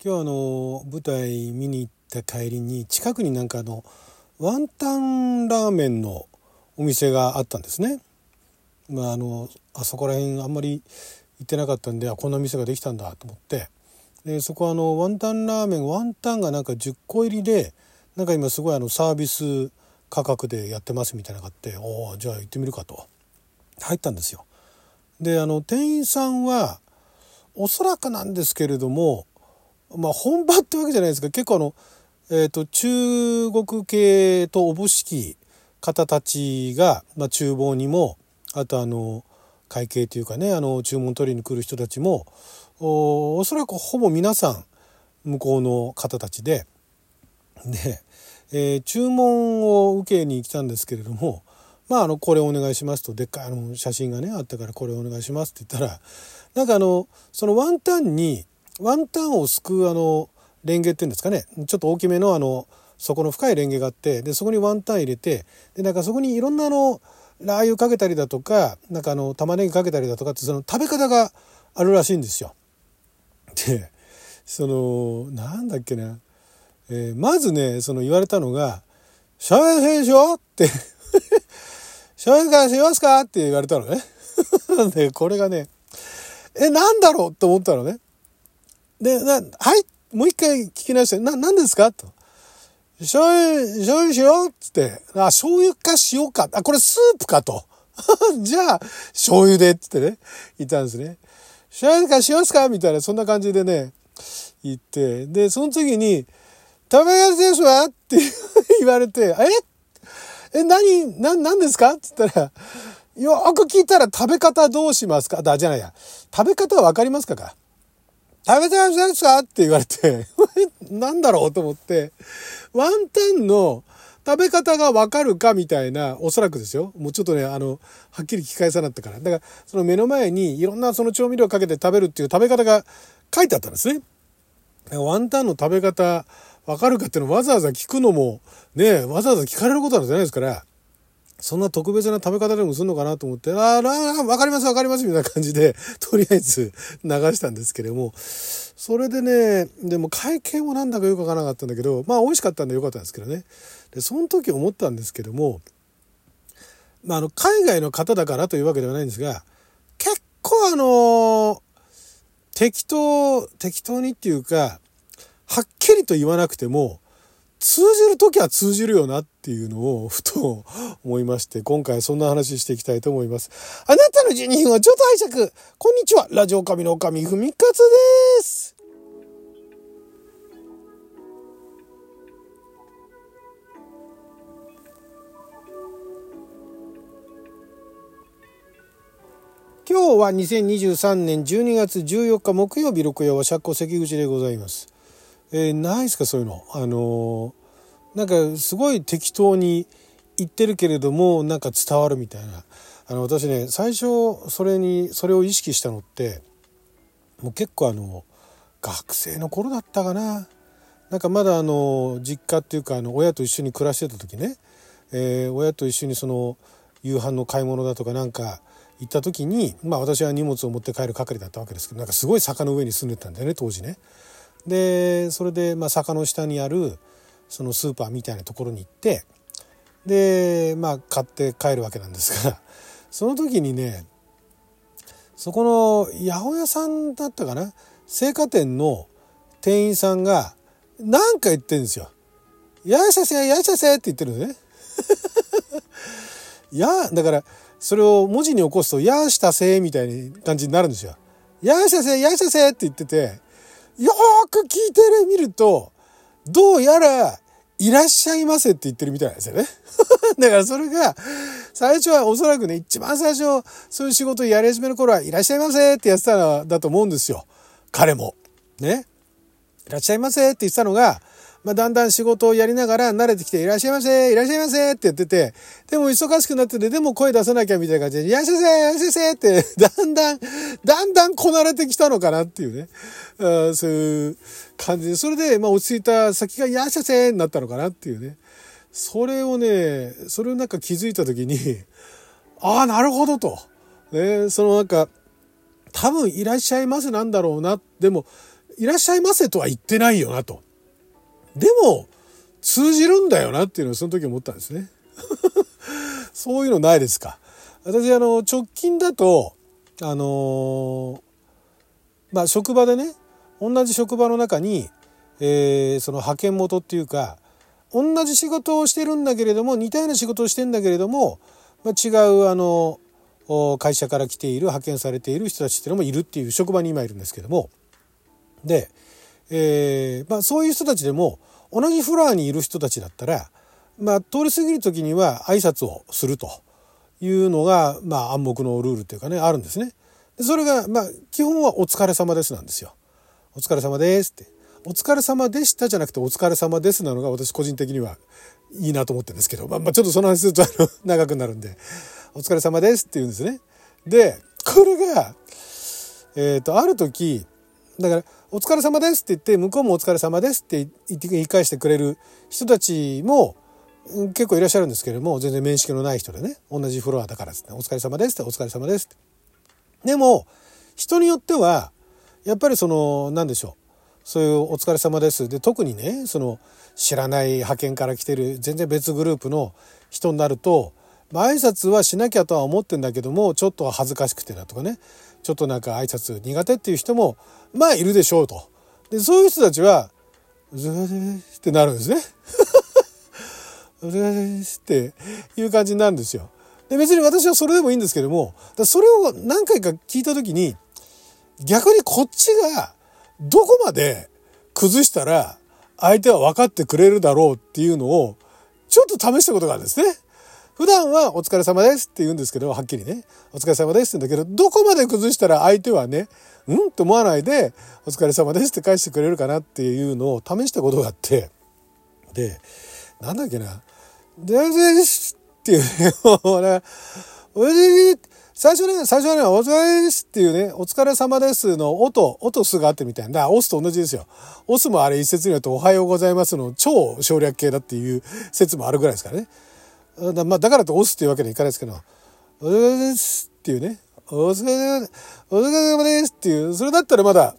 今日あの舞台見に行った帰りに近くになんかあのワンタンラーメンのお店があったんですね。まああのあそこら辺あんまり行ってなかったんであこんな店ができたんだと思ってでそこはあのワンタンラーメンワンタンがなんか10個入りでなんか今すごいあのサービス価格でやってますみたいなのがあっておおじゃあ行ってみるかと入ったんですよ。であの店員さんはおそらくなんですけれどもまあ本場ってわけじゃないですけど結構あの、えーと、中国系とおぼしき方たちが、まあ、厨房にもあとあの会計というかねあの注文取りに来る人たちもおおそらくほぼ皆さん向こうの方たちでで、えー、注文を受けに来たんですけれどもまあ、あの、これお願いしますと、でっかいあの写真がね、あったからこれお願いしますって言ったら、なんかあの、そのワンタンに、ワンタンをすくうあのレンゲっていうんですかねちょっと大きめのあの底の深いレンゲがあってでそこにワンタン入れてでなんかそこにいろんなあのラー油かけたりだとかなんかあの玉ねぎかけたりだとかってその食べ方があるらしいんですよ。でそのなんだっけな、えー、まずねその言われたのが「しょうゆでしょ?」って「醤油からしますか?」って言われたのね。でこれがねえなんだろう？と思ったのね。で、な、はい、もう一回聞き直して、な、何ですか？と。醤油、醤油しようつって、あ、醤油か塩か。あ、これスープかと。じゃあ、醤油でっ、つってね、言ったんですね。醤油か塩っすか？みたいな、そんな感じでね、言って、で、その次に、食べやすいですわって 言われて、え？え、何、な、何ですか？って言ったら、よく聞いたら食べ方どうしますか？だ、じゃないや。食べ方わかりますか？か？食べてらっしゃいますか？って言われて、なんだろう？と思って、ワンタンの食べ方がわかるかみたいな、おそらくですよ。もうちょっとね、あの、はっきり聞き返さなかったから。だから、その目の前にいろんなその調味料をかけて食べるっていう食べ方が書いてあったんですね。ワンタンの食べ方わかるかっていうのをわざわざ聞くのも、ね、わざわざ聞かれることなんじゃないですから、そんな特別な食べ方でもするのかなと思って、ああ、わかりますわかりますみたいな感じで、とりあえず 流したんですけれども、それでね、でも会計もなんだかよくわからなかったんだけど、まあ美味しかったんでよかったんですけどね。で、その時思ったんですけども、まああの、海外の方だからというわけではないんですが、結構あの、適当、適当にっていうか、はっきりと言わなくても、通じる時は通じるよなっていうのをふと思いまして、今回そんな話していきたいと思います。あなたの12分はちょっと拝借こんにちはラジオ神の神ふみかつです今日は2023年12月14日木曜日6夜は釈迦関口でございます。えー、ないですかそういうの。あのー、なんかすごい適当に言ってるけれどもなんか伝わるみたいな。あの私ね最初それにそれを意識したのってもう結構あの学生の頃だったかな。なんかまだあの実家っていうかあの親と一緒に暮らしてた時ね、えー、親と一緒にその夕飯の買い物だとかなんか行った時にまあ私は荷物を持って帰る係だったわけですけどなんかすごい坂の上に住んでたんだよね当時ね。でそれで、まあ、坂の下にあるそのスーパーみたいなところに行ってでまあ買って帰るわけなんですが その時にねそこの八百屋さんだったかな青果店の店員さんが何か言ってるんですよ。やいしゃせやいしゃせって言ってるのね。い やだからそれを文字に起こすと「やしたせ」みたいな感じになるんですよ。やいしゃせやいしゃせって言っててよーく聞いてみると、どうやら、いらっしゃいませって言ってるみたいなんですよね。だからそれが、最初はおそらくね、一番最初、そういう仕事をやり始める頃は、いらっしゃいませってやってたんだと思うんですよ。彼も。ね。いらっしゃいませって言ってたのが、まあ、だんだん仕事をやりながら慣れてきて、いらっしゃいませ、いらっしゃいませって言ってて、でも忙しくなってて、でも声出さなきゃみたいな感じで、いらっしゃいませ、いらっしゃいませって、だんだん、だんだんこなれてきたのかなっていうね、あそういう感じで、それで、まあ、落ち着いた先が、いらっしゃいませになったのかなっていうね。それをね、それをなんか気づいた時に、ああ、なるほどと。ね、そのなんか、多分いらっしゃいませなんだろうな。でも、いらっしゃいませとは言ってないよなと。でも、通じるんだよなっていうのをその時思ったんですね。そういうのないですか。私、あの、直近だと、あのまあ、職場でね、同じ職場の中に、えー、その派遣元っていうか、同じ仕事をしてるんだけれども、似たような仕事をしてんだけれども、まあ、違う、あの、会社から来ている派遣されている人たちっていうのもいるっていう職場に今いるんですけどもで、えーまあ、そういう人たちでも同じフロアにいる人たちだったら、まあ、通り過ぎる時には挨拶をするというのが、まあ、暗黙のルールっていうかねあるんですね。それが、まあ、基本は「お疲れ様です」なんですよ。お疲れ様ですって。お疲れ様でしたじゃなくてお疲れ様ですなのが私個人的にはいいなと思ってるんですけど、まあ、まあちょっとその話するとあの 長くなるんでお疲れ様ですって言うんですね。で、これが、えっ、ー、と、ある時、だから、お疲れ様ですって言って、向こうもお疲れ様ですって言って言い返してくれる人たちも結構いらっしゃるんですけれども、全然面識のない人でね、同じフロアだからですね、お疲れ様ですって、お疲れ様ですって。でも、人によっては、やっぱりその、なんでしょう。そういうお疲れ様です。で、特にね、その、知らない派遣から来てる全然別グループの人になると、まあ、挨拶はしなきゃとは思ってんだけどもちょっと恥ずかしくてだとかねちょっとなんか挨拶苦手っていう人もまあいるでしょうと。でそういう人たちは「うずがです」ってなるんですね。ずがですっていう感じになるんですよ。で別に私はそれでもいいんですけどもそれを何回か聞いた時に逆にこっちがどこまで崩したら相手は分かってくれるだろうっていうのをちょっと試したことがあるんですね。普段はお疲れ様ですって言うんですけど、はっきりね、お疲れ様ですって言うんだけど、どこまで崩したら相手はね、うんと思わないで、お疲れ様ですって返してくれるかなっていうのを試したことがあって、で、なんだっけな、ですっていうね、もうね、最初ね、最初はね、お疲れですっていうね、お疲れ様ですの音、音すがあってみたいな。だからオスと同じですよ。オスもあれ一説によるとおはようございますの超省略形だっていう説もあるぐらいですからね。だ,、まあ、だからと押すっていうわけにはいかないですけど、お疲れ様ですっていうね、お疲れ様です、お疲れ様ですっていう、それだったらまだ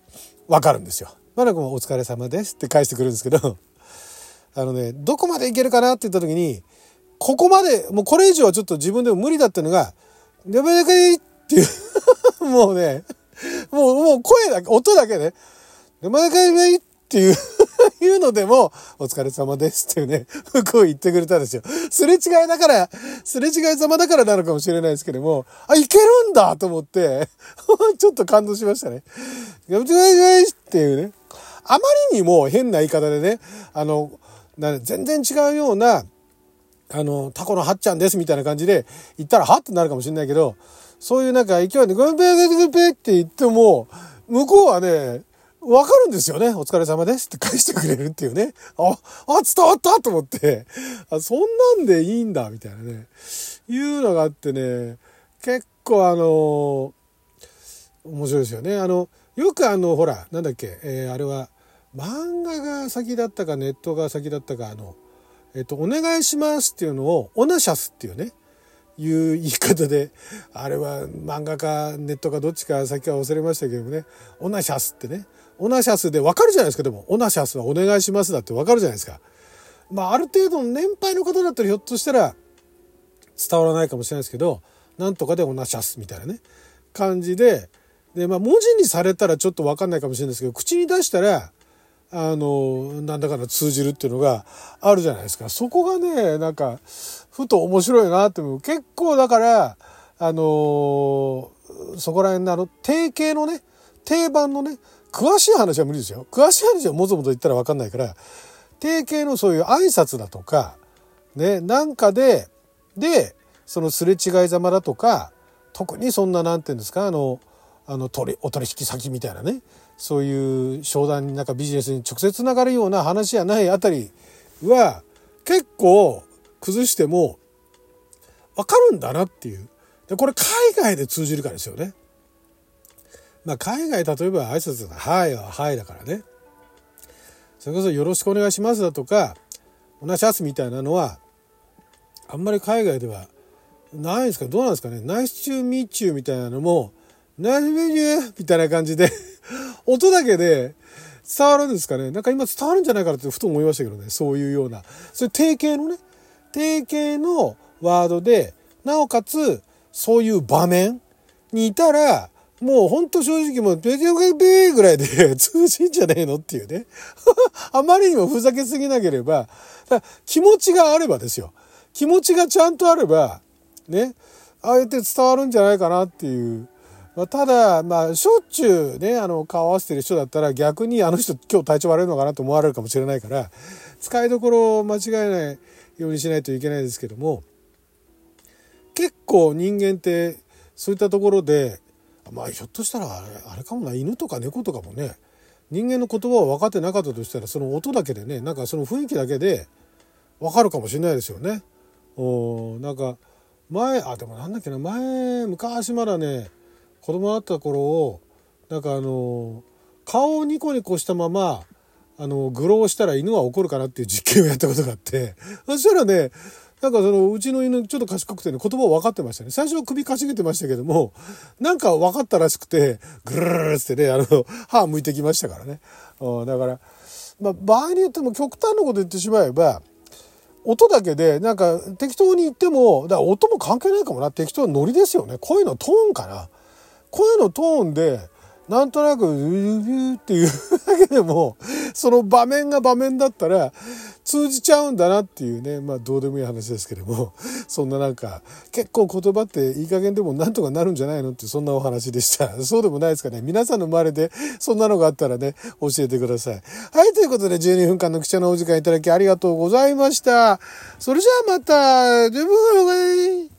わかるんですよ。まだお疲れ様ですって返してくるんですけど、あのね、どこまでいけるかなって言った時に、ここまで、もうこれ以上はちょっと自分でも無理だったのが、やめなかいっていう もうね、もう、もう声だけ、音だけね、やめなかいっていういうのでも、お疲れ様ですっていうね、服を言ってくれたんですよ。すれ違いだから、すれ違いざまだからなのかもしれないですけども、あ、いけるんだと思って、ちょっと感動しましたね。やめてくださいっていうね。あまりにも変な言い方でね、あの、全然違うような、あの、タコのはっちゃんですみたいな感じで言ったらはってなるかもしれないけど、そういうなんか勢いでグンペグンペって言っても、向こうはね、わかるんですよね。お疲れ様ですって返してくれるっていうね。あ、あ、伝わったと思って、あ、そんなんでいいんだ、みたいなね。いうのがあってね、結構あの、面白いですよね。あの、よくあの、ほら、なんだっけ、えー、あれは、漫画が先だったかネットが先だったか、あの、えっと、お願いしますっていうのを、オナシャスっていうね、いう言い方で、あれは漫画かネットかどっちか先は忘れましたけどもね、オナシャスってね、オナシャスでわかるじゃないですか、でも。オナシャスはお願いしますだってわかるじゃないですか。まあ、ある程度の年配の方だったらひょっとしたら伝わらないかもしれないですけど、なんとかでオナシャスみたいなね、感じで、で、まあ、文字にされたらちょっとわかんないかもしれないですけど、口に出したら、あの、なんだかんだ通じるっていうのがあるじゃないですか。そこがね、なんか、ふと面白いなって思う。結構だから、あのそこら辺のあの、定型のね、定番のね、詳しい話は無理ですよ。詳しい話はもぞもぞ言ったら分かんないから、定型のそういう挨拶だとか、ね、なんかで、で、そのすれ違いざまだとか、特にそんな、なんていうんですか、あの、あの取お取引先みたいなね、そういう商談になんかビジネスに直接つながるような話じゃないあたりは、結構崩しても分かるんだなっていう。で、これ海外で通じるからですよね。まあ、海外例えば挨拶が「はい」は「はい」だからね。それこそ「よろしくお願いします」だとか「同じやつ」みたいなのはあんまり海外ではないですか？どうなんですかね？ナイスチューミーチューみたいなのもナイスメニューみたいな感じで 音だけで伝わるんですかね？なんか今伝わるんじゃないかなってふと思いましたけどね。そういうような。そういう定型のね、定型のワードで、なおかつ、そういう場面にいたら、もうほんと正直もう、ペペペペぐらいで 通じんじゃねえのっていうね。あまりにもふざけすぎなければ、気持ちがあればですよ。気持ちがちゃんとあれば、ね、あえて伝わるんじゃないかなっていう。まあ、ただ、まあ、しょっちゅうね、あの、顔合わせてる人だったら逆にあの人今日体調悪いのかなと思われるかもしれないから、使いどころを間違えないようにしないといけないですけども、結構人間ってそういったところで、まあひょっとしたらあれあれかもな、犬とか猫とかもね、人間の言葉を分かってなかったとしたら、その音だけでね、なんかその雰囲気だけで分かるかもしれないですよね。おなんか、前、あ、でもなんだっけな、前、昔まだね、子供だった頃を、なんかあの、顔をニコニコしたまま、あの、グローしたら犬は怒るかなっていう実験をやったことがあって、そしたらね、なんかその、うちの犬ちょっと賢くてね、言葉を分かってましたね。最初は首かしげてましたけども、なんか分かったらしくて、ぐるるるってね、あの、歯向いてきましたからね。うん、だから、まあ、場合によっても極端なこと言ってしまえば、音だけで、なんか適当に言っても、だから音も関係ないかもな。適当なノリですよね。声のトーンかな。声のトーンで、なんとなく、うーっていうだけでも、その場面が場面だったら、通じちゃうんだなっていうね、まあどうでもいい話ですけども、そんななんか、結構言葉っていい加減でもなんとかなるんじゃないのってそんなお話でした。そうでもないですかね。皆さんの周りで そんなのがあったらね、教えてください。はい、ということで12分間の貴重なお時間いただきありがとうございました。それじゃあまた、自分が